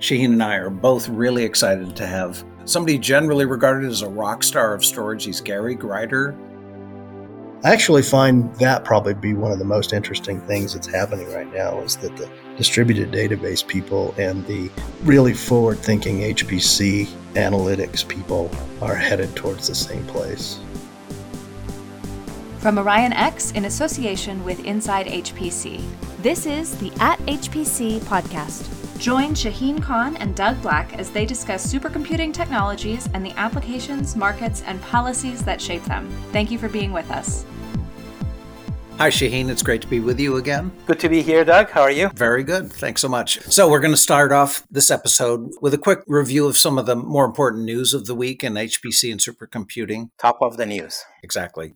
Shaheen and I are both really excited to have somebody generally regarded as a rock star of storage. He's Gary Grider. I actually find that probably be one of the most interesting things that's happening right now is that the distributed database people and the really forward thinking HPC analytics people are headed towards the same place. From OrionX in association with Inside HPC, this is the At HPC podcast. Join Shaheen Khan and Doug Black as they discuss supercomputing technologies and the applications, markets, and policies that shape them. Thank you for being with us. Hi, Shaheen. It's great to be with you again. Good to be here, Doug. How are you? Very good. Thanks so much. So, we're going to start off this episode with a quick review of some of the more important news of the week in HPC and supercomputing. Top of the news. Exactly.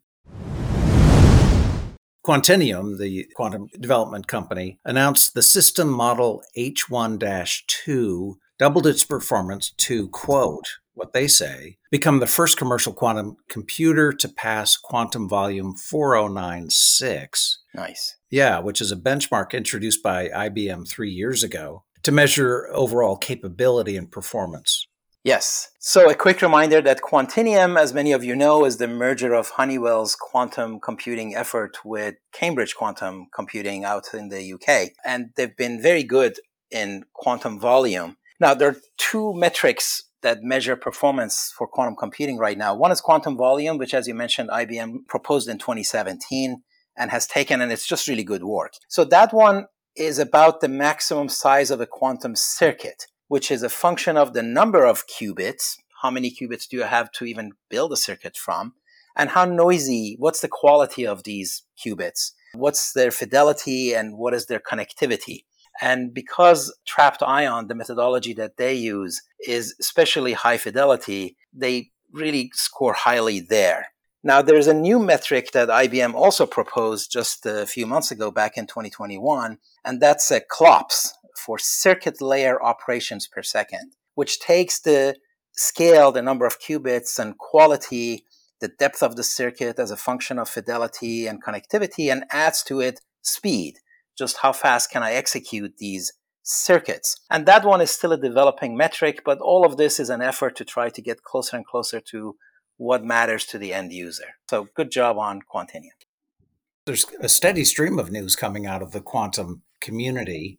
Quantinuum, the quantum development company, announced the system model H1 2 doubled its performance to, quote, what they say, become the first commercial quantum computer to pass quantum volume 4096. Nice. Yeah, which is a benchmark introduced by IBM three years ago to measure overall capability and performance. Yes. So, a quick reminder that Quantinuum, as many of you know, is the merger of Honeywell's quantum computing effort with Cambridge Quantum Computing out in the UK. And they've been very good in quantum volume. Now, there are two metrics that measure performance for quantum computing right now. One is quantum volume, which, as you mentioned, IBM proposed in 2017 and has taken, and it's just really good work. So, that one is about the maximum size of a quantum circuit which is a function of the number of qubits. How many qubits do you have to even build a circuit from? And how noisy, what's the quality of these qubits? What's their fidelity and what is their connectivity? And because trapped ion, the methodology that they use is especially high fidelity, they really score highly there. Now, there's a new metric that IBM also proposed just a few months ago, back in 2021, and that's a CLOPS, for circuit layer operations per second, which takes the scale, the number of qubits and quality, the depth of the circuit as a function of fidelity and connectivity, and adds to it speed. Just how fast can I execute these circuits? And that one is still a developing metric, but all of this is an effort to try to get closer and closer to what matters to the end user. So good job on Quantinuum. There's a steady stream of news coming out of the quantum community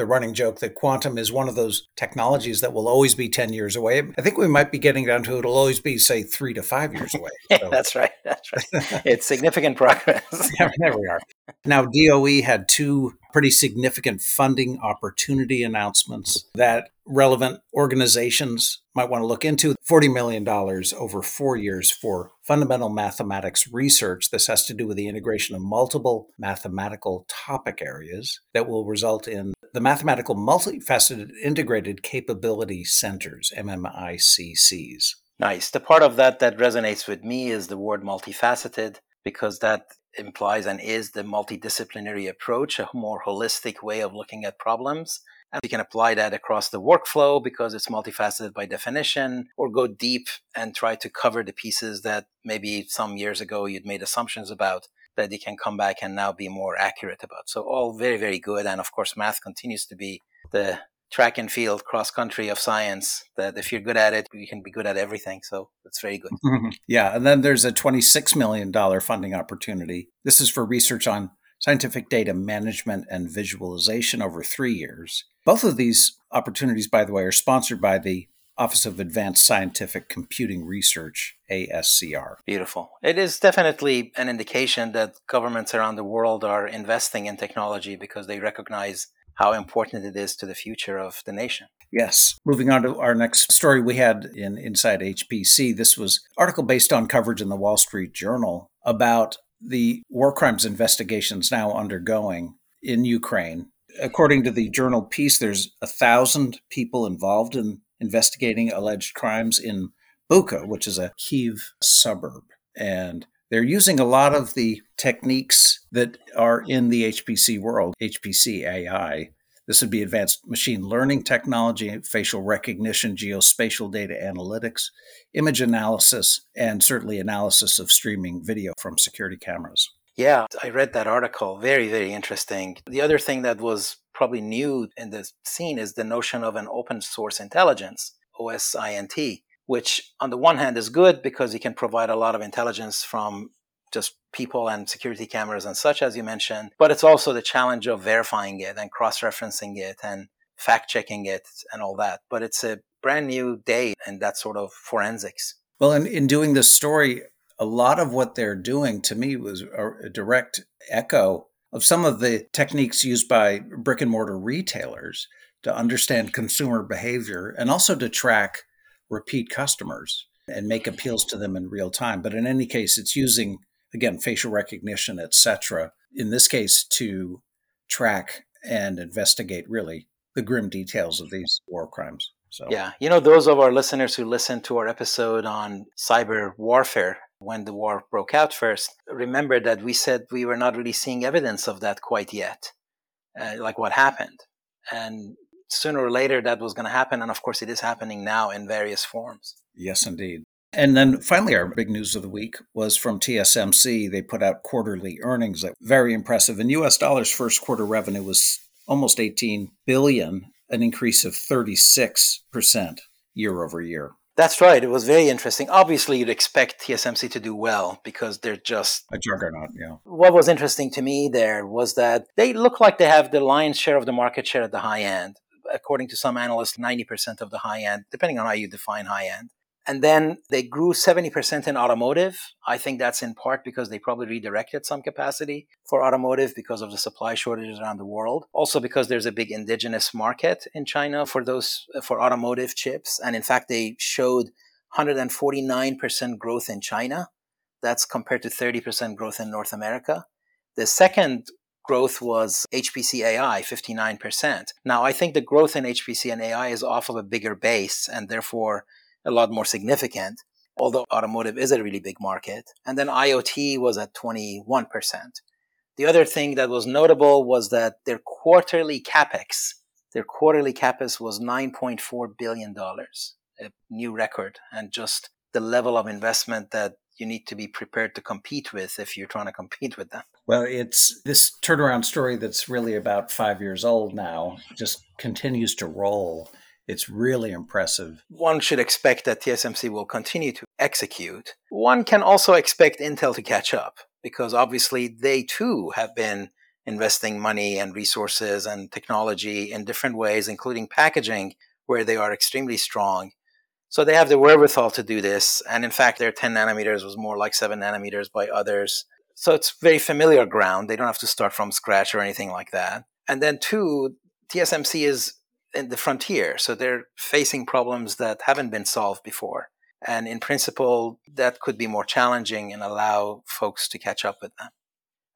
the running joke that quantum is one of those technologies that will always be 10 years away. I think we might be getting down to it'll always be, say, three to five years away. So. that's right. That's right. it's significant progress. yeah, there we are. Now, DOE had two pretty significant funding opportunity announcements that relevant organizations might want to look into. $40 million over four years for fundamental mathematics research. This has to do with the integration of multiple mathematical topic areas that will result in the Mathematical Multifaceted Integrated Capability Centers, MMICCs. Nice. The part of that that resonates with me is the word multifaceted because that implies and is the multidisciplinary approach, a more holistic way of looking at problems. And we can apply that across the workflow because it's multifaceted by definition, or go deep and try to cover the pieces that maybe some years ago you'd made assumptions about that you can come back and now be more accurate about. So all very, very good. And of course, math continues to be the track and field cross country of science that if you're good at it, you can be good at everything. So that's very good. yeah. And then there's a $26 million funding opportunity. This is for research on scientific data management and visualization over three years. Both of these opportunities, by the way, are sponsored by the Office of Advanced Scientific Computing Research, ASCR. Beautiful. It is definitely an indication that governments around the world are investing in technology because they recognize how important it is to the future of the nation. Yes. Moving on to our next story we had in Inside HPC. This was article based on coverage in the Wall Street Journal about the war crimes investigations now undergoing in Ukraine. According to the journal piece, there's a thousand people involved in investigating alleged crimes in Bucha, which is a Kiev suburb. And they're using a lot of the techniques that are in the HPC world, HPC AI. This would be advanced machine learning technology, facial recognition, geospatial data analytics, image analysis, and certainly analysis of streaming video from security cameras. Yeah, I read that article. Very, very interesting. The other thing that was probably new in the scene is the notion of an open source intelligence, OSINT, which on the one hand is good because you can provide a lot of intelligence from just people and security cameras and such, as you mentioned. But it's also the challenge of verifying it and cross referencing it and fact checking it and all that. But it's a brand new day in that sort of forensics. Well, in, in doing this story, a lot of what they're doing to me was a direct echo of some of the techniques used by brick and mortar retailers to understand consumer behavior and also to track repeat customers and make appeals to them in real time. But in any case, it's using again facial recognition, etc. In this case, to track and investigate really the grim details of these war crimes. So yeah, you know, those of our listeners who listened to our episode on cyber warfare when the war broke out first, remember that we said we were not really seeing evidence of that quite yet, uh, like what happened. And sooner or later that was going to happen. And of course, it is happening now in various forms. Yes, indeed. And then finally, our big news of the week was from TSMC. They put out quarterly earnings that very impressive. In US dollars, first quarter revenue was almost 18 billion, an increase of 36% year over year. That's right. It was very interesting. Obviously, you'd expect TSMC to do well because they're just a juggernaut. Yeah. What was interesting to me there was that they look like they have the lion's share of the market share at the high end. According to some analysts, 90% of the high end, depending on how you define high end. And then they grew 70% in automotive. I think that's in part because they probably redirected some capacity for automotive because of the supply shortages around the world. Also because there's a big indigenous market in China for those for automotive chips. And in fact, they showed 149% growth in China. That's compared to 30% growth in North America. The second growth was HPC AI, 59%. Now, I think the growth in HPC and AI is off of a bigger base and therefore a lot more significant, although automotive is a really big market. And then IoT was at 21%. The other thing that was notable was that their quarterly capex, their quarterly capex was $9.4 billion, a new record, and just the level of investment that you need to be prepared to compete with if you're trying to compete with them. Well, it's this turnaround story that's really about five years old now, just continues to roll. It's really impressive. One should expect that TSMC will continue to execute. One can also expect Intel to catch up because obviously they too have been investing money and resources and technology in different ways, including packaging, where they are extremely strong. So they have the wherewithal to do this. And in fact, their 10 nanometers was more like 7 nanometers by others. So it's very familiar ground. They don't have to start from scratch or anything like that. And then, two, TSMC is in the frontier. So they're facing problems that haven't been solved before. And in principle, that could be more challenging and allow folks to catch up with them.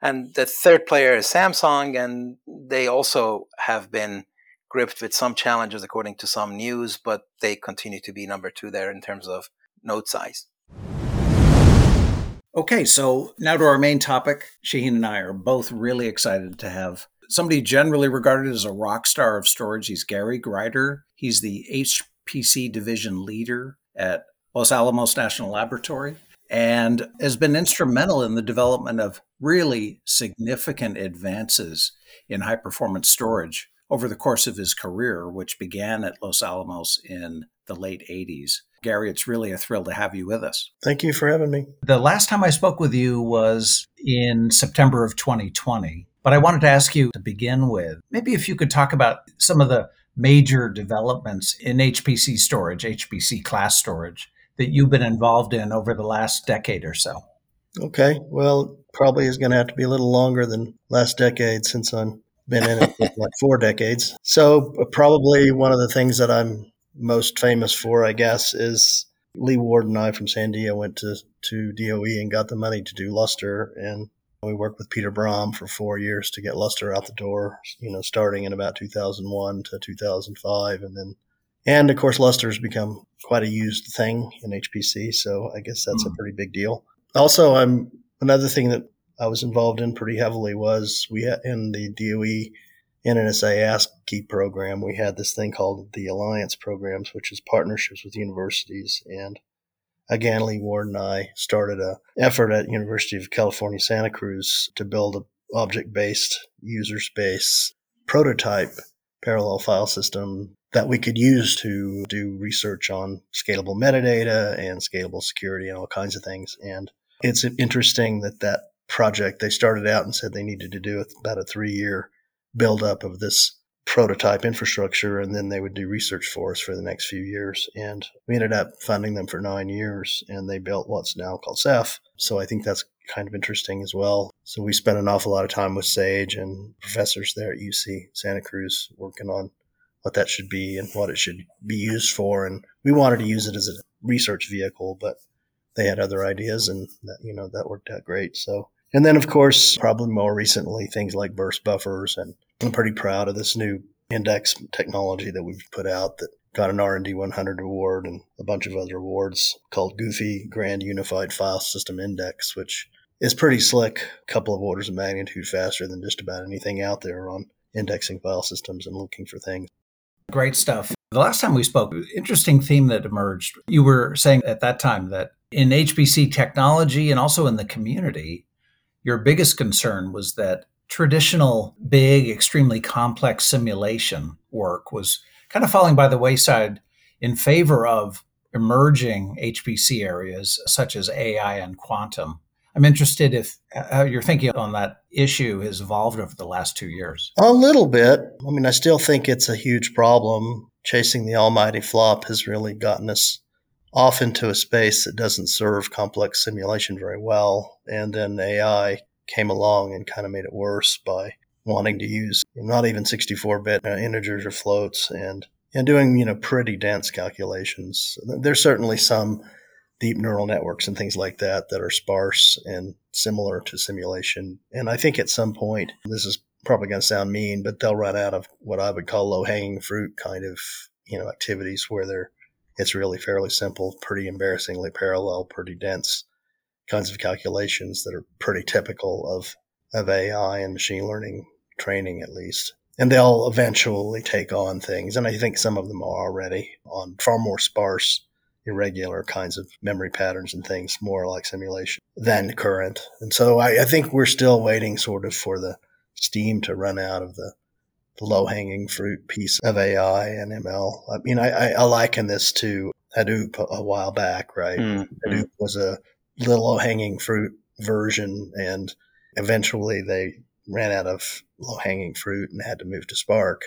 And the third player is Samsung, and they also have been gripped with some challenges according to some news, but they continue to be number two there in terms of node size. Okay, so now to our main topic. Shaheen and I are both really excited to have somebody generally regarded as a rock star of storage. He's Gary Grider. He's the HPC division leader at Los Alamos National Laboratory and has been instrumental in the development of really significant advances in high performance storage over the course of his career, which began at Los Alamos in the late 80s. Gary, it's really a thrill to have you with us. Thank you for having me. The last time I spoke with you was in September of 2020. But I wanted to ask you to begin with maybe if you could talk about some of the major developments in HPC storage, HPC class storage, that you've been involved in over the last decade or so. Okay. Well, probably is going to have to be a little longer than last decade since I've been in it for like four decades. So, uh, probably one of the things that I'm most famous for, I guess, is Lee Ward and I from Sandia went to, to DOE and got the money to do Lustre. And we worked with Peter Braam for four years to get Lustre out the door, you know, starting in about 2001 to 2005. And then, and of course, Lustre has become quite a used thing in HPC. So I guess that's mm. a hmm. pretty big deal. Also, I'm another thing that I was involved in pretty heavily was we had in the DOE NNSA Ask Key program, we had this thing called the Alliance programs, which is partnerships with universities. And again, Lee Ward and I started a effort at University of California, Santa Cruz to build a object-based user space prototype parallel file system that we could use to do research on scalable metadata and scalable security and all kinds of things. And it's interesting that that project they started out and said they needed to do about a three year buildup of this prototype infrastructure and then they would do research for us for the next few years. And we ended up funding them for nine years and they built what's now called ceph. So i think that's kind of interesting as well. So we spent an awful lot of time with sage and professors there at uc santa cruz working on what that should be and what it should be used for. And we wanted to use it as a research vehicle but they had other ideas and that, you know that worked out great. So and then, of course, probably more recently, things like burst buffers. And I'm pretty proud of this new index technology that we've put out that got an R&D 100 award and a bunch of other awards called GUFI Grand Unified File System Index, which is pretty slick, a couple of orders of magnitude faster than just about anything out there on indexing file systems and looking for things. Great stuff. The last time we spoke, interesting theme that emerged. You were saying at that time that in HPC technology and also in the community, your biggest concern was that traditional, big, extremely complex simulation work was kind of falling by the wayside in favor of emerging HPC areas such as AI and quantum. I'm interested if uh, how your thinking on that issue has evolved over the last two years. A little bit. I mean, I still think it's a huge problem. Chasing the almighty flop has really gotten us off into a space that doesn't serve complex simulation very well. And then AI came along and kind of made it worse by wanting to use not even 64 bit uh, integers or floats and, and doing, you know, pretty dense calculations. There's certainly some deep neural networks and things like that that are sparse and similar to simulation. And I think at some point, this is probably going to sound mean, but they'll run out of what I would call low hanging fruit kind of, you know, activities where they're it's really fairly simple, pretty embarrassingly parallel, pretty dense kinds of calculations that are pretty typical of, of AI and machine learning training, at least. And they'll eventually take on things. And I think some of them are already on far more sparse, irregular kinds of memory patterns and things, more like simulation than current. And so I, I think we're still waiting sort of for the steam to run out of the the low hanging fruit piece of AI and ML. I mean, I, I liken this to Hadoop a while back, right? Mm-hmm. Hadoop was a little low hanging fruit version, and eventually they ran out of low hanging fruit and had to move to Spark.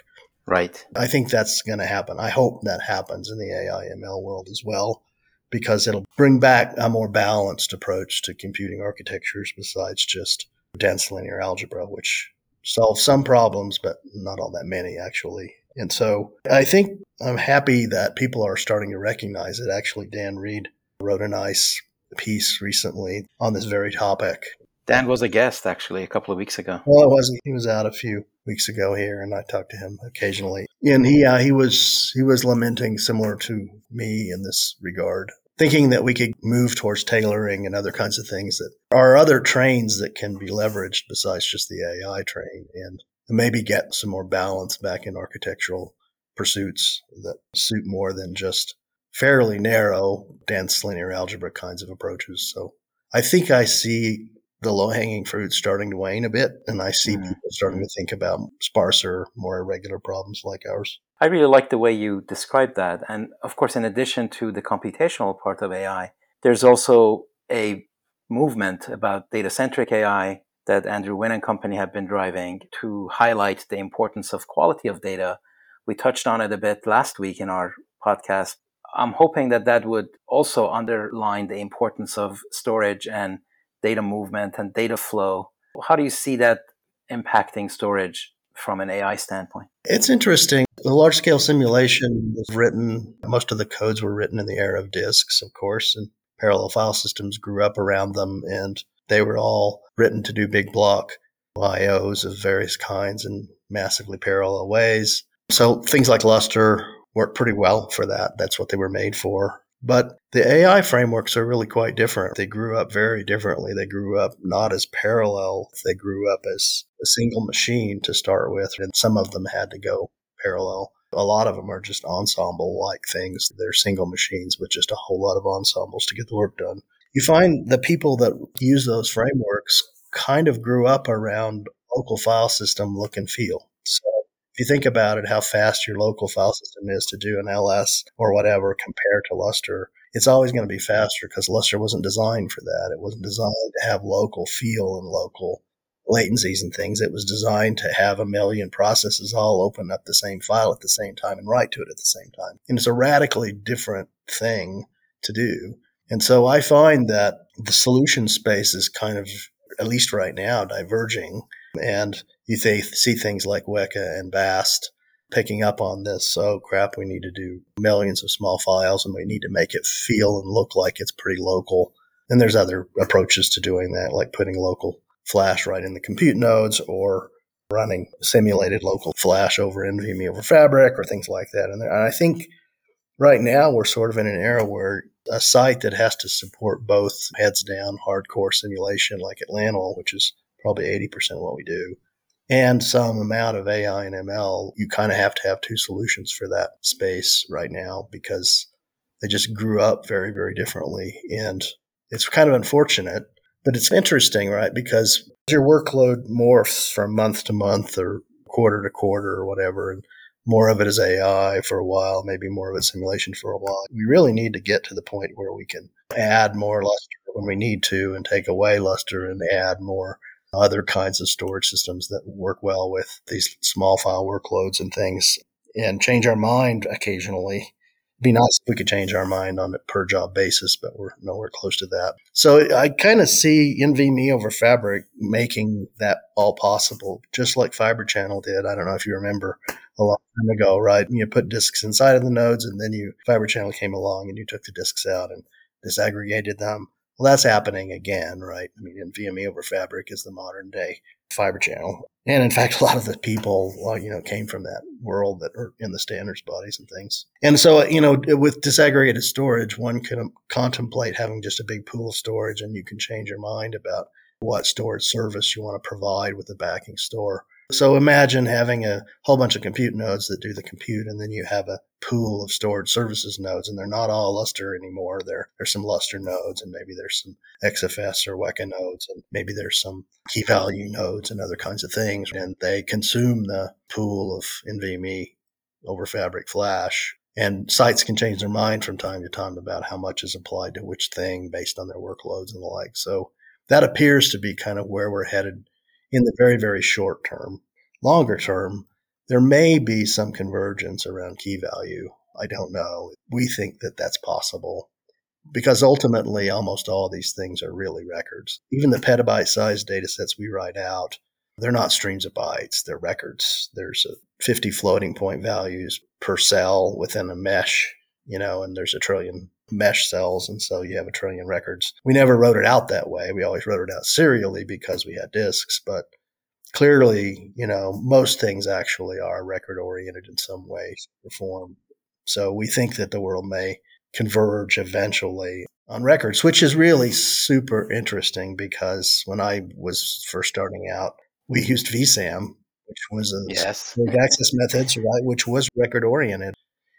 Right. I think that's going to happen. I hope that happens in the AI ML world as well, because it'll bring back a more balanced approach to computing architectures besides just dense linear algebra, which solve some problems, but not all that many actually. And so I think I'm happy that people are starting to recognize it. Actually, Dan Reed wrote a nice piece recently on this very topic. Dan was a guest actually a couple of weeks ago. Well, it wasn't. He was out a few weeks ago here, and I talked to him occasionally. And he uh, he was he was lamenting similar to me in this regard thinking that we could move towards tailoring and other kinds of things that are other trains that can be leveraged besides just the AI train and maybe get some more balance back in architectural pursuits that suit more than just fairly narrow, dense linear algebra kinds of approaches. So I think I see the low hanging fruit starting to wane a bit, and I see mm-hmm. people starting to think about sparser, more irregular problems like ours. I really like the way you described that. And of course, in addition to the computational part of AI, there's also a movement about data centric AI that Andrew Ng and company have been driving to highlight the importance of quality of data. We touched on it a bit last week in our podcast. I'm hoping that that would also underline the importance of storage and data movement and data flow. How do you see that impacting storage from an AI standpoint? It's interesting. The large scale simulation was written, most of the codes were written in the era of disks, of course, and parallel file systems grew up around them, and they were all written to do big block IOs of various kinds in massively parallel ways. So things like Lustre work pretty well for that. That's what they were made for. But the AI frameworks are really quite different. They grew up very differently. They grew up not as parallel, they grew up as a single machine to start with, and some of them had to go parallel. A lot of them are just ensemble like things. They're single machines with just a whole lot of ensembles to get the work done. You find the people that use those frameworks kind of grew up around local file system look and feel. So If you think about it, how fast your local file system is to do an LS or whatever compared to Lustre, it's always going to be faster because Lustre wasn't designed for that. It wasn't designed to have local feel and local latencies and things. It was designed to have a million processes all open up the same file at the same time and write to it at the same time. And it's a radically different thing to do. And so I find that the solution space is kind of, at least right now, diverging. And you th- see things like Weka and VAST picking up on this. Oh crap, we need to do millions of small files and we need to make it feel and look like it's pretty local. And there's other approaches to doing that, like putting local flash right in the compute nodes or running simulated local flash over NVMe over Fabric or things like that. And I think right now we're sort of in an era where a site that has to support both heads down hardcore simulation like at LANL, which is probably 80% of what we do, and some amount of AI and ML, you kind of have to have two solutions for that space right now because they just grew up very, very differently. And it's kind of unfortunate but it's interesting, right? Because your workload morphs from month to month or quarter to quarter or whatever. And more of it is AI for a while, maybe more of it simulation for a while. We really need to get to the point where we can add more Lustre when we need to and take away Lustre and add more other kinds of storage systems that work well with these small file workloads and things and change our mind occasionally be nice if we could change our mind on a per job basis, but we're nowhere close to that. So I kind of see NVMe over Fabric making that all possible, just like Fiber Channel did. I don't know if you remember a long time ago, right? You put disks inside of the nodes, and then you Fiber Channel came along and you took the disks out and disaggregated them. Well, that's happening again, right? I mean, NVMe over Fabric is the modern day fiber channel. And in fact, a lot of the people, well, you know, came from that world that are in the standards bodies and things. And so, uh, you know, with disaggregated storage, one can um, contemplate having just a big pool of storage and you can change your mind about what storage service you want to provide with the backing store. So imagine having a whole bunch of compute nodes that do the compute, and then you have a pool of storage services nodes, and they're not all Lustre anymore. There, there's some Lustre nodes, and maybe there's some XFS or Weka nodes, and maybe there's some key value nodes and other kinds of things. And they consume the pool of NVMe over Fabric Flash. And sites can change their mind from time to time about how much is applied to which thing based on their workloads and the like. So that appears to be kind of where we're headed in the very, very short term. Longer term, there may be some convergence around key value. I don't know. We think that that's possible because ultimately almost all these things are really records. Even the petabyte sized data sets we write out, they're not streams of bytes, they're records. There's 50 floating point values per cell within a mesh, you know, and there's a trillion mesh cells. And so you have a trillion records. We never wrote it out that way. We always wrote it out serially because we had disks, but clearly, you know, most things actually are record oriented in some way or form. So we think that the world may converge eventually on records, which is really super interesting because when I was first starting out, we used VSAM, which was a yes. access methods, right, which was record oriented.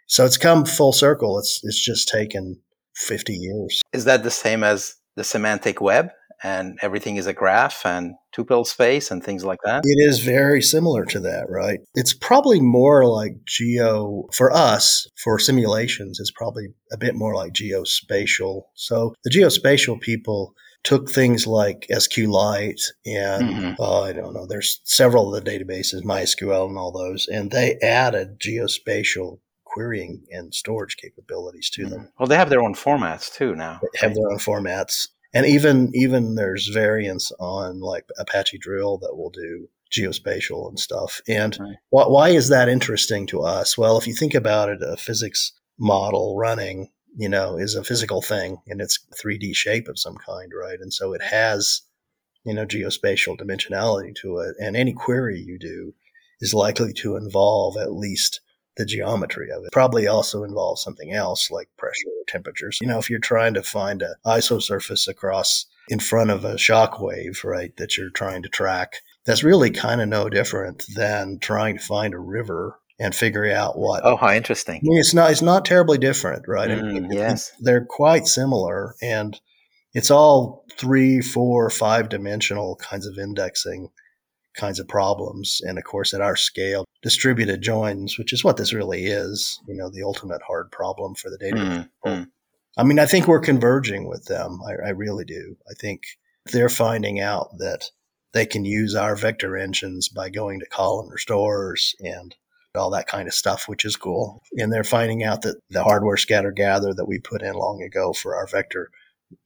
So it's come full circle. It's it's just taken 50 years. Is that the same as the semantic web and everything is a graph and tuple space and things like that? It is very similar to that, right? It's probably more like geo for us for simulations. It's probably a bit more like geospatial. So the geospatial people took things like SQLite and mm-hmm. uh, I don't know, there's several of the databases, MySQL and all those, and they added geospatial querying and storage capabilities to mm-hmm. them. Well, they have their own formats too now. They have their own formats. And even even there's variants on like Apache Drill that will do geospatial and stuff. And right. why, why is that interesting to us? Well, if you think about it, a physics model running, you know, is a physical thing and it's 3D shape of some kind, right? And so it has, you know, geospatial dimensionality to it. And any query you do is likely to involve at least the geometry of it. Probably also involves something else like pressure or temperatures. You know, if you're trying to find an isosurface across in front of a shock wave, right, that you're trying to track, that's really kind of no different than trying to find a river and figure out what. Oh, how interesting! I mean, it's not it's not terribly different, right? Mm, I mean, yes, they're quite similar, and it's all three, four, five dimensional kinds of indexing kinds of problems. And of course, at our scale, distributed joins, which is what this really is, you know, the ultimate hard problem for the data. Mm-hmm. I mean, I think we're converging with them. I, I really do. I think they're finding out that they can use our vector engines by going to columnar stores and all that kind of stuff, which is cool. And they're finding out that the hardware scatter gather that we put in long ago for our vector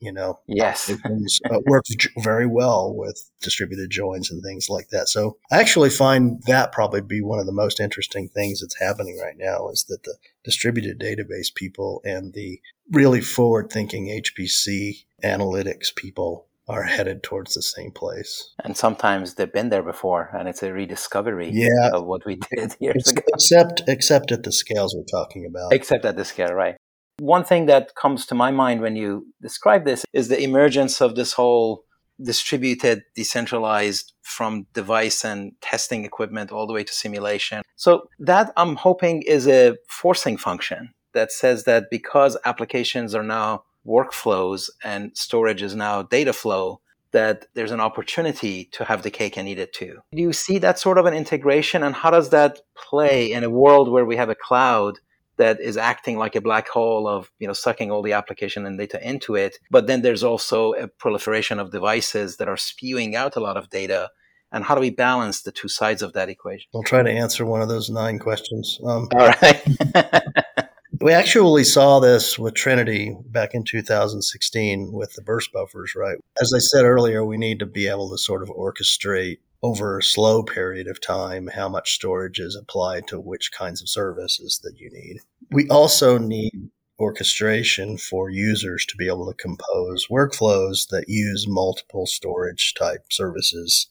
you know yes uh, works very well with distributed joins and things like that so i actually find that probably be one of the most interesting things that's happening right now is that the distributed database people and the really forward thinking hpc analytics people are headed towards the same place. And sometimes they've been there before, and it's a rediscovery yeah. of what we did years ago. Except, except at the scales we're talking about. Except at the scale, right? One thing that comes to my mind when you describe this is the emergence of this whole distributed, decentralized from device and testing equipment all the way to simulation. So that I'm hoping is a forcing function that says that because applications are now workflows and storage is now data flow, that there's an opportunity to have the cake and eat it too. Do you see that sort of an integration and how does that play in a world where we have a cloud that is acting like a black hole of you know sucking all the application and data into it. But then there's also a proliferation of devices that are spewing out a lot of data. And how do we balance the two sides of that equation? I'll try to answer one of those nine questions. Um, all right. we actually saw this with trinity back in 2016 with the burst buffers right? As i said earlier we need to be able to sort of orchestrate over a slow period of time how much storage is applied to which kinds of services that you need. We also need orchestration for users to be able to compose workflows that use multiple storage type services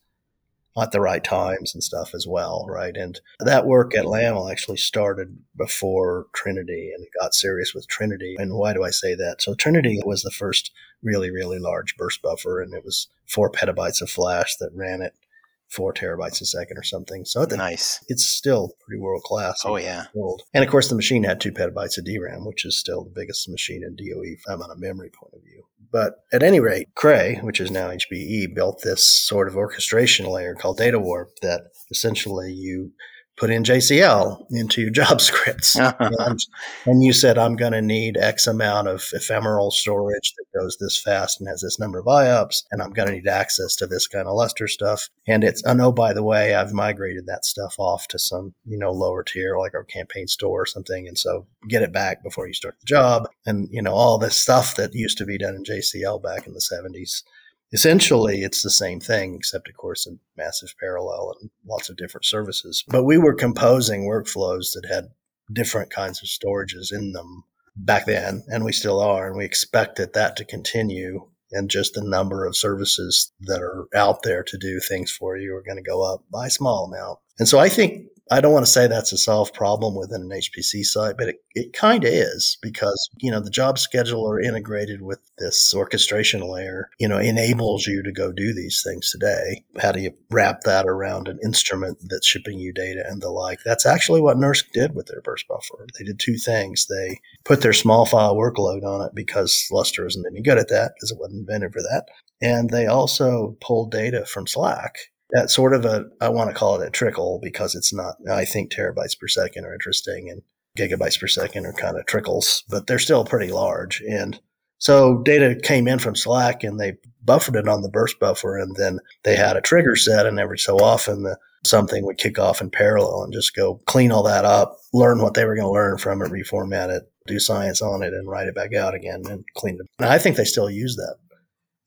at the right times and stuff as well, right? And that work at LANL actually started before Trinity and it got serious with Trinity. And why do I say that? So Trinity was the first really, really large burst buffer and it was four petabytes of flash that ran it four terabytes a second or something. So nice. It's still pretty oh, world class. Oh yeah. Old. And of course, the machine had two petabytes of DRAM, which is still the biggest machine in DOE from a memory point of view. But at any rate, Cray, which is now HPE, built this sort of orchestration layer called Data Warp that essentially you put in JCL into your job scripts. and, and, you said, I'm going to need X amount of ephemeral storage that goes this fast and has this number of IOPS, and I'm going to need access to this kind of Lustre stuff. And it's, oh no, by the way, I've migrated that stuff off to some, you know, lower tier, like our campaign store or something. And so get it back before you start the job. And, you know, all this stuff that used to be done in JCL back in the 70s essentially it's the same thing, except of course in massive parallel and lots of different services. But we were composing workflows that had different kinds of storages in them back then, and we still are, and we expected that to continue. And just the number of services that are out there to do things for you are going to go up by a small amount. And so I think I don't want to say that's a solved problem within an HPC site, but it, it kind of is because, you know, the job scheduler integrated with this orchestration layer, you know, enables you to go do these things today. How do you wrap that around an instrument that's shipping you data and the like? That's actually what NERSC did with their burst buffer. They did two things. They put their small file workload on it because Lustre isn't any good at that because it wasn't invented for that. And they also pulled data from SLAC that's sort of a I want to call it a trickle because it's not. I think terabytes per second are interesting and gigabytes per second are kind of trickles, but they're still pretty large. And so data came in from SLAC and they buffered it on the burst buffer, and then they had a trigger set, and every so often the something would kick off in parallel and just go clean all that up, learn what they were going to learn from it, reformat it, do science on it, and write it back out again and clean it. And I think they still use that.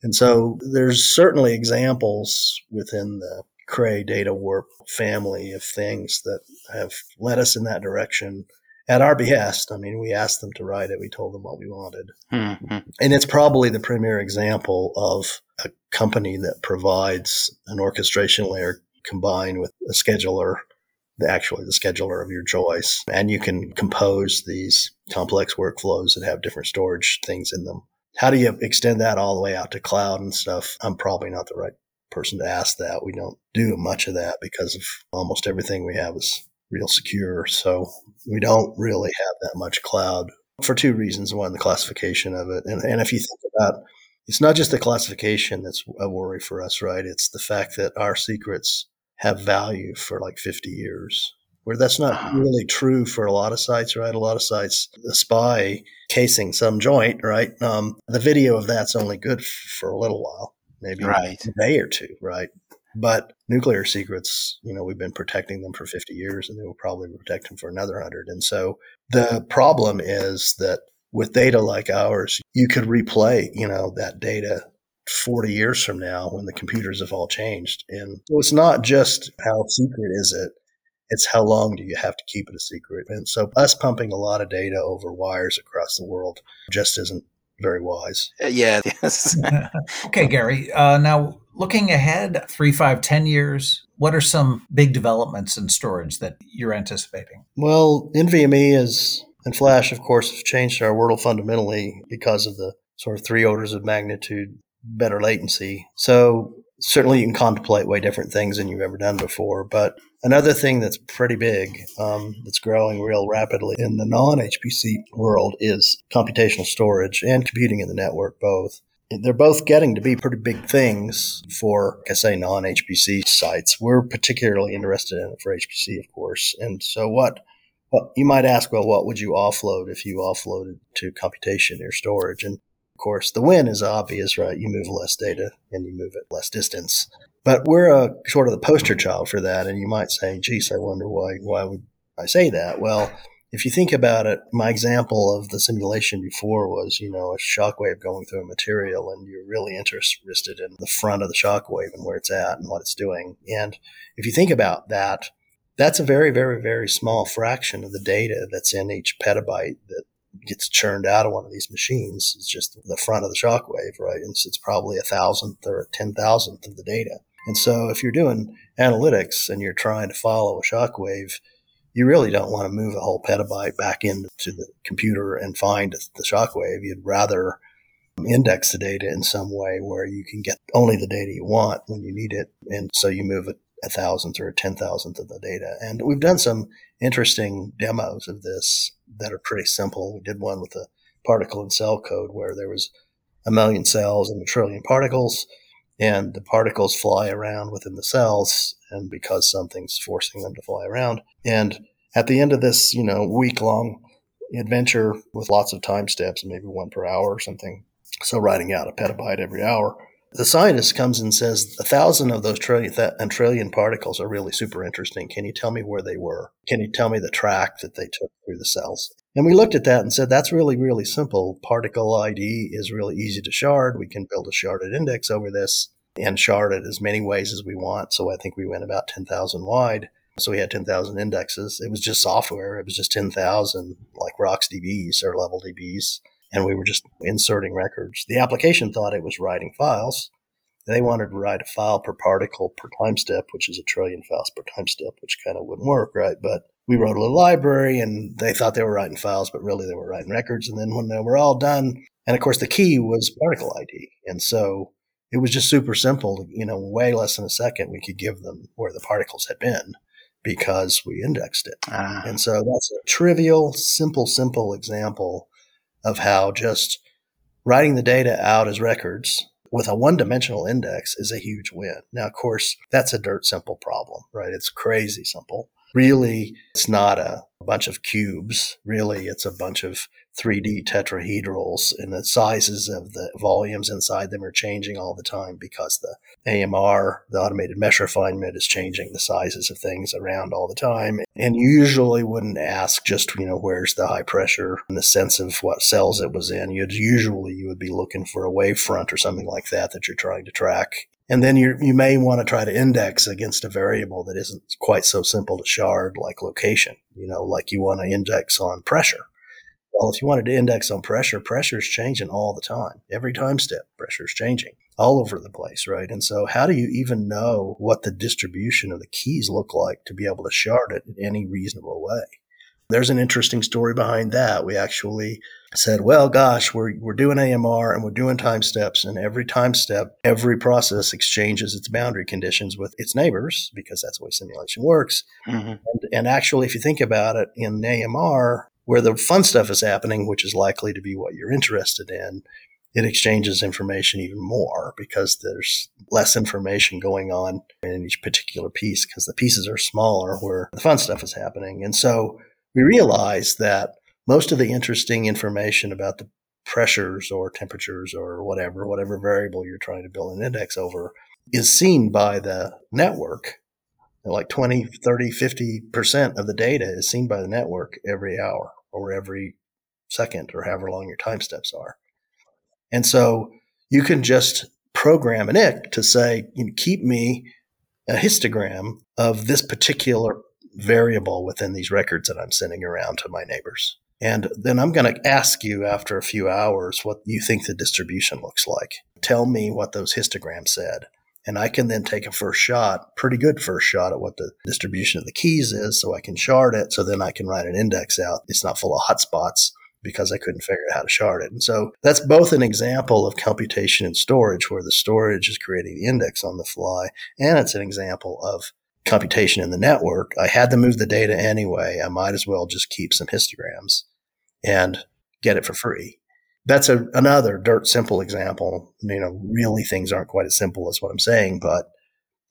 And so there's certainly examples within the Cray data warp family of things that have led us in that direction at our behest. I mean, we asked them to write it. We told them what we wanted. Mm-hmm. And it's probably the premier example of a company that provides an orchestration layer combined with a scheduler, the, actually the scheduler of your choice. And you can compose these complex workflows that have different storage things in them how do you extend that all the way out to cloud and stuff? I'm probably not the right person to ask that. We don't do much of that because of almost everything we have is real secure. So we don't really have that much cloud for two reasons. One, the classification of it. And, and if you think about it's not just the classification that's a worry for us, right? It's the fact that our secrets have value for like 50 years where that's not uh-huh. really true for a lot of sites, right? A lot of sites, the spy casing some joint, right? Um, the video of that's only good f- for a little while, maybe right. a day or two, right? But nuclear secrets, you know, we've been protecting them for 50 years and they will probably protect them for another 100. And so the problem is that with data like ours, you could replay, you know, that data 40 years from now when the computers have all changed. And so it's not just how secret is it, it's how long do you have to keep it a secret? And so us pumping a lot of data over wires across the world just isn't very wise. Uh, yeah. Yes. okay, Gary. Uh, now, looking ahead, three, five, ten years, what are some big developments in storage that you're anticipating? Well, NVMe is and Flash, of course, have changed our world fundamentally because of the sort of three orders of magnitude better latency. So certainly you can contemplate way different things than you've ever done before. But another thing that's pretty big, um, that's growing real rapidly in the non HPC world is computational storage and computing in the network, both. They're both getting to be pretty big things for, I say, non HPC sites. We're particularly interested in it for HPC, of course. And so, what well, you might ask, well, what would you offload if you offloaded to computation or storage? And of course, the win is obvious, right? You move less data and you move it less distance. But we're a, sort of the poster child for that. And you might say, geez, I wonder why, why would I say that? Well, if you think about it, my example of the simulation before was, you know, a shockwave going through a material and you're really interested in the front of the shockwave and where it's at and what it's doing. And if you think about that, that's a very, very, very small fraction of the data that's in each petabyte that gets churned out of one of these machines It's just the front of the shockwave, right? And so it's probably a thousandth or a ten thousandth of the data. And so if you're doing analytics and you're trying to follow a shockwave, you really don't want to move a whole petabyte back into the computer and find the shockwave. You'd rather index the data in some way where you can get only the data you want when you need it. And so you move it a thousandth or a ten thousandth of the data. And we've done some interesting demos of this that are pretty simple. We did one with a particle and cell code where there was a million cells and a trillion particles, and the particles fly around within the cells, and because something's forcing them to fly around. And at the end of this, you know, week long adventure with lots of time steps, maybe one per hour or something. So writing out a petabyte every hour the scientist comes and says a thousand of those trillion th- and trillion particles are really super interesting. Can you tell me where they were? Can you tell me the track that they took through the cells? And we looked at that and said that's really really simple. Particle ID is really easy to shard. We can build a sharded index over this and shard it as many ways as we want. So I think we went about ten thousand wide. So we had 10,000 indexes. It was just software. It was just 10,000 like RocksDBs or level DBs and we were just inserting records. The application thought it was writing files. They wanted to write a file per particle per time step, which is a trillion files per time step, which kind of wouldn't work, right? But we wrote a little library and they thought they were writing files, but really they were writing records. And then when they were all done, and of course the key was particle ID. And so it was just super simple. You know, way less than a second, we could give them where the particles had been because we indexed it. Ah. And so that's a trivial, simple, simple example of how just writing the data out as records with a one dimensional index is a huge win. Now, of course, that's a dirt simple problem, right? It's crazy simple. Really, it's not a bunch of cubes. Really, it's a bunch of 3D tetrahedrals, and the sizes of the volumes inside them are changing all the time because the AMR, the automated mesh refinement, is changing the sizes of things around all the time. And usually wouldn't ask just, you know, where's the high pressure in the sense of what cells it was in. You'd usually you would be looking for a wavefront or something like that that you're trying to track. And then you you may want to try to index against a variable that isn't quite so simple to shard like location. You know, like you want to index on pressure well, if you wanted to index on pressure, pressure is changing all the time. Every time step, pressure is changing all over the place, right? And so, how do you even know what the distribution of the keys look like to be able to shard it in any reasonable way? There's an interesting story behind that. We actually said, well, gosh, we're, we're doing AMR and we're doing time steps. And every time step, every process exchanges its boundary conditions with its neighbors because that's the way simulation works. Mm-hmm. And, and actually, if you think about it in AMR, where the fun stuff is happening, which is likely to be what you're interested in, it exchanges information even more because there's less information going on in each particular piece because the pieces are smaller where the fun stuff is happening. And so we realized that most of the interesting information about the pressures or temperatures or whatever, whatever variable you're trying to build an index over, is seen by the network. Like 20, 30, 50% of the data is seen by the network every hour or every second or however long your time steps are. And so you can just program an IC to say, you know, keep me a histogram of this particular variable within these records that I'm sending around to my neighbors. And then I'm going to ask you after a few hours what you think the distribution looks like. Tell me what those histograms said. And I can then take a first shot, pretty good first shot at what the distribution of the keys is so I can shard it. So then I can write an index out. It's not full of hotspots because I couldn't figure out how to shard it. And so that's both an example of computation and storage where the storage is creating the index on the fly. And it's an example of computation in the network. I had to move the data anyway. I might as well just keep some histograms and get it for free. That's a, another dirt simple example. You know, really things aren't quite as simple as what I'm saying, but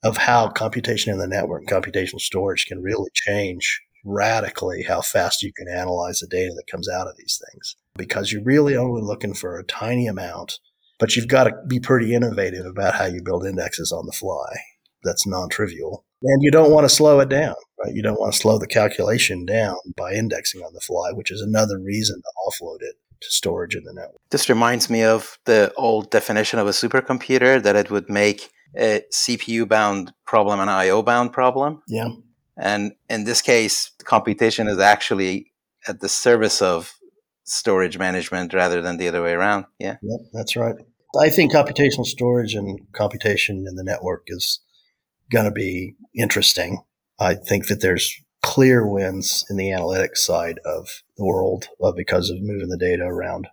of how computation in the network and computational storage can really change radically how fast you can analyze the data that comes out of these things because you're really only looking for a tiny amount, but you've got to be pretty innovative about how you build indexes on the fly. That's non trivial. And you don't want to slow it down, right? You don't want to slow the calculation down by indexing on the fly, which is another reason to offload it to storage in the network. This reminds me of the old definition of a supercomputer that it would make a CPU bound problem an IO bound problem. Yeah. And in this case, computation is actually at the service of storage management rather than the other way around. Yeah. Yep, that's right. I think computational storage and computation in the network is going to be interesting. I think that there's clear wins in the analytics side of the world uh, because of moving the data around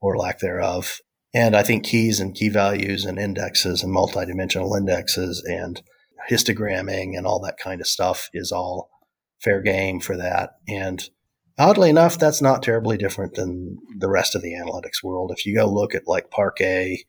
or lack thereof. And I think keys and key values and indexes and multidimensional indexes and histogramming and all that kind of stuff is all fair game for that. And oddly enough, that's not terribly different than the rest of the analytics world. If you go look at like Parquet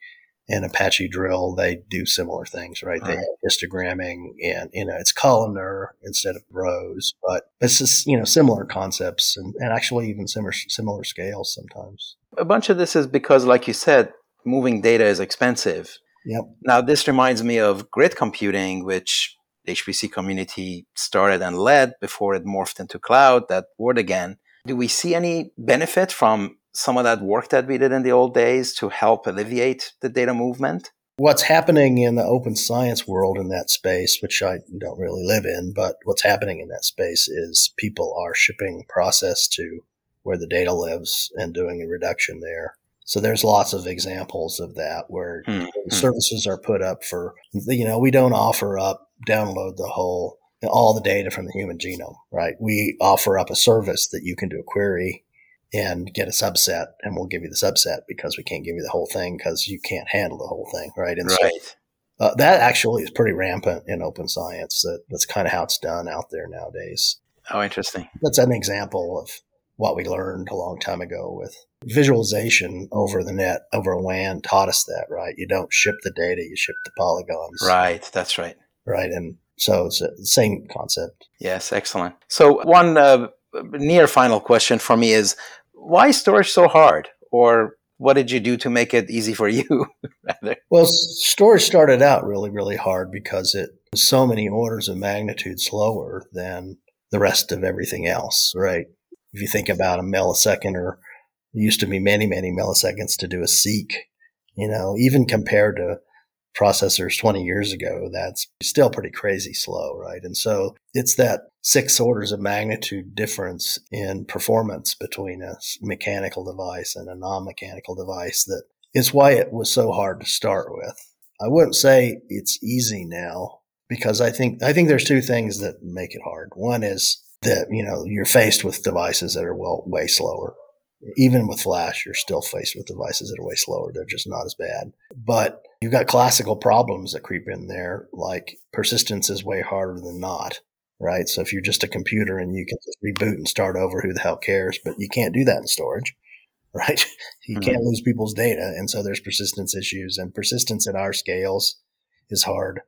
and Apache Drill, they do similar things, right? They have histogramming and, you know, it's columnar instead of rows, but it's just, you know, similar concepts and, and actually even similar, similar scales sometimes. A bunch of this is because, like you said, moving data is expensive. Yep. Now, this reminds me of grid computing, which the HPC community started and led before it morphed into cloud, that word again. Do we see any benefit from some of that work that we did in the old days to help alleviate the data movement? What's happening in the open science world in that space, which I don't really live in, but what's happening in that space is people are shipping process to where the data lives and doing a reduction there. So there's lots of examples of that where mm-hmm. services are put up for, you know, we don't offer up, download the whole, all the data from the human genome, right? We offer up a service that you can do a query and get a subset and we'll give you the subset because we can't give you the whole thing because you can't handle the whole thing, right? And right. so uh, that actually is pretty rampant in open science. That, that's kind of how it's done out there nowadays. Oh, interesting. That's an example of what we learned a long time ago with visualization over the net, over a WAN taught us that, right? You don't ship the data, you ship the polygons. Right, that's right. Right. And so it's the same concept. Yes, excellent. So, one uh, near final question for me is why storage so hard? Or what did you do to make it easy for you? well, storage started out really, really hard because it was so many orders of magnitude slower than the rest of everything else, right? If you think about a millisecond or it used to be many, many milliseconds to do a seek, you know, even compared to processors 20 years ago, that's still pretty crazy slow, right? And so it's that six orders of magnitude difference in performance between a mechanical device and a non mechanical device that is why it was so hard to start with. I wouldn't say it's easy now because I think, I think there's two things that make it hard. One is that, you know, you're faced with devices that are well, way slower even with Flash, you're still faced with devices that are way slower. They're just not as bad. But you've got classical problems that creep in there, like persistence is way harder than not, right? So if you're just a computer and you can just reboot and start over, who the hell cares? But you can't do that in storage. right? you Mhm. can't lose people's data. And so there's persistence issues and persistence at our scales is hard.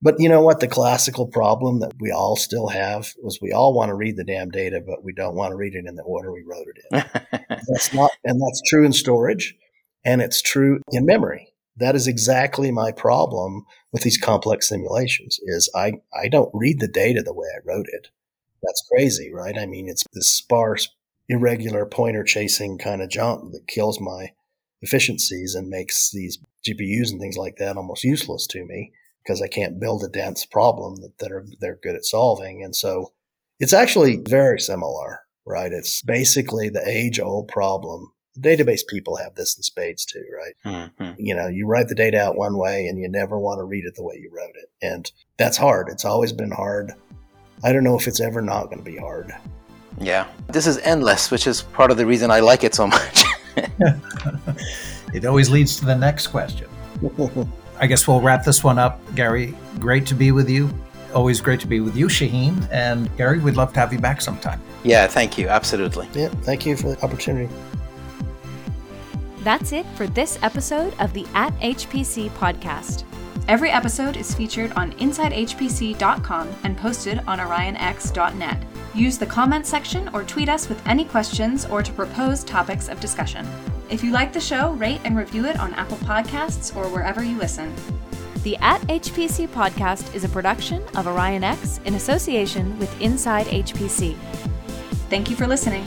But you know what? The classical problem that we all still have was we all want to read the damn data, but we don't want to read it in the order we wrote it in. That's not, and that's true in storage and it's true in memory. That is exactly my problem with these complex simulations is I, I don't read the data the way I wrote it. That's crazy, right? I mean, it's this sparse, irregular pointer chasing kind of junk that kills my efficiencies and makes these GPUs and things like that almost useless to me because I can't build a dense problem that, that are, they're good at solving. And so it's actually very similar, right? It's basically the age old problem. Database people have this in spades too, right? Mhm. You know, you write the data out one way and you never want to read it the way you wrote it. And that's hard. It's always been hard. I don't know if it's ever not going to be hard. Yeah. This is endless, which is part of the reason I like it so much. It always leads to the next question. I guess we'll wrap this one up. Gary, great to be with you. Always great to be with you, Shahin. And Gary, we'd love to have you back sometime. yeah, thank you. Absolutely. yeah, thank you for the opportunity. That's it for this episode of the At HPC podcast. Every episode is featured on InsideHPC.com and posted on OrionX.net. Use the comment section or tweet us with any questions or to propose topics of discussion. If you like the show, rate and review it on Apple Podcasts or wherever you listen. The At HPC podcast is a production of OrionX in association with Inside HPC. Thank you for listening.